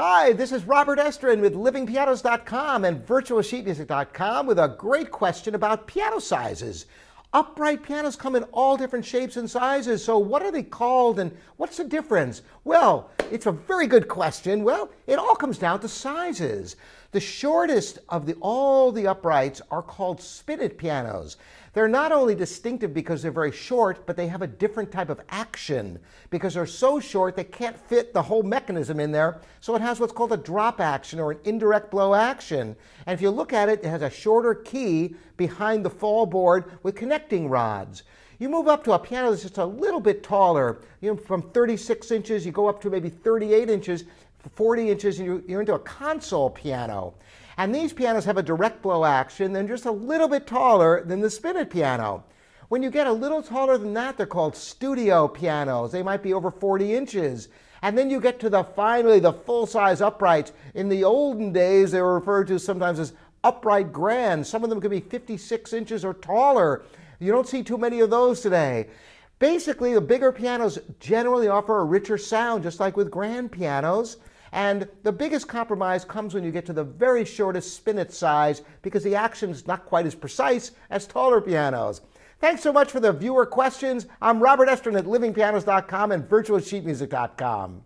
Hi, this is Robert Estrin with livingpianos.com and virtualsheetmusic.com with a great question about piano sizes. Upright pianos come in all different shapes and sizes, so what are they called and what's the difference? Well, it's a very good question. Well, it all comes down to sizes. The shortest of the, all the uprights are called spinet pianos. They're not only distinctive because they're very short, but they have a different type of action. Because they're so short, they can't fit the whole mechanism in there. So it has what's called a drop action or an indirect blow action. And if you look at it, it has a shorter key behind the fall board with connecting rods. You move up to a piano that's just a little bit taller, you know, from 36 inches, you go up to maybe 38 inches, 40 inches, and you're into a console piano. And these pianos have a direct blow action, they're just a little bit taller than the spinet piano. When you get a little taller than that, they're called studio pianos. They might be over 40 inches. And then you get to the finally the full-size uprights. In the olden days, they were referred to sometimes as upright grands. Some of them could be 56 inches or taller. You don't see too many of those today. Basically, the bigger pianos generally offer a richer sound, just like with grand pianos. And the biggest compromise comes when you get to the very shortest spinet size because the action is not quite as precise as taller pianos. Thanks so much for the viewer questions. I'm Robert Estrin at livingpianos.com and virtualsheetmusic.com.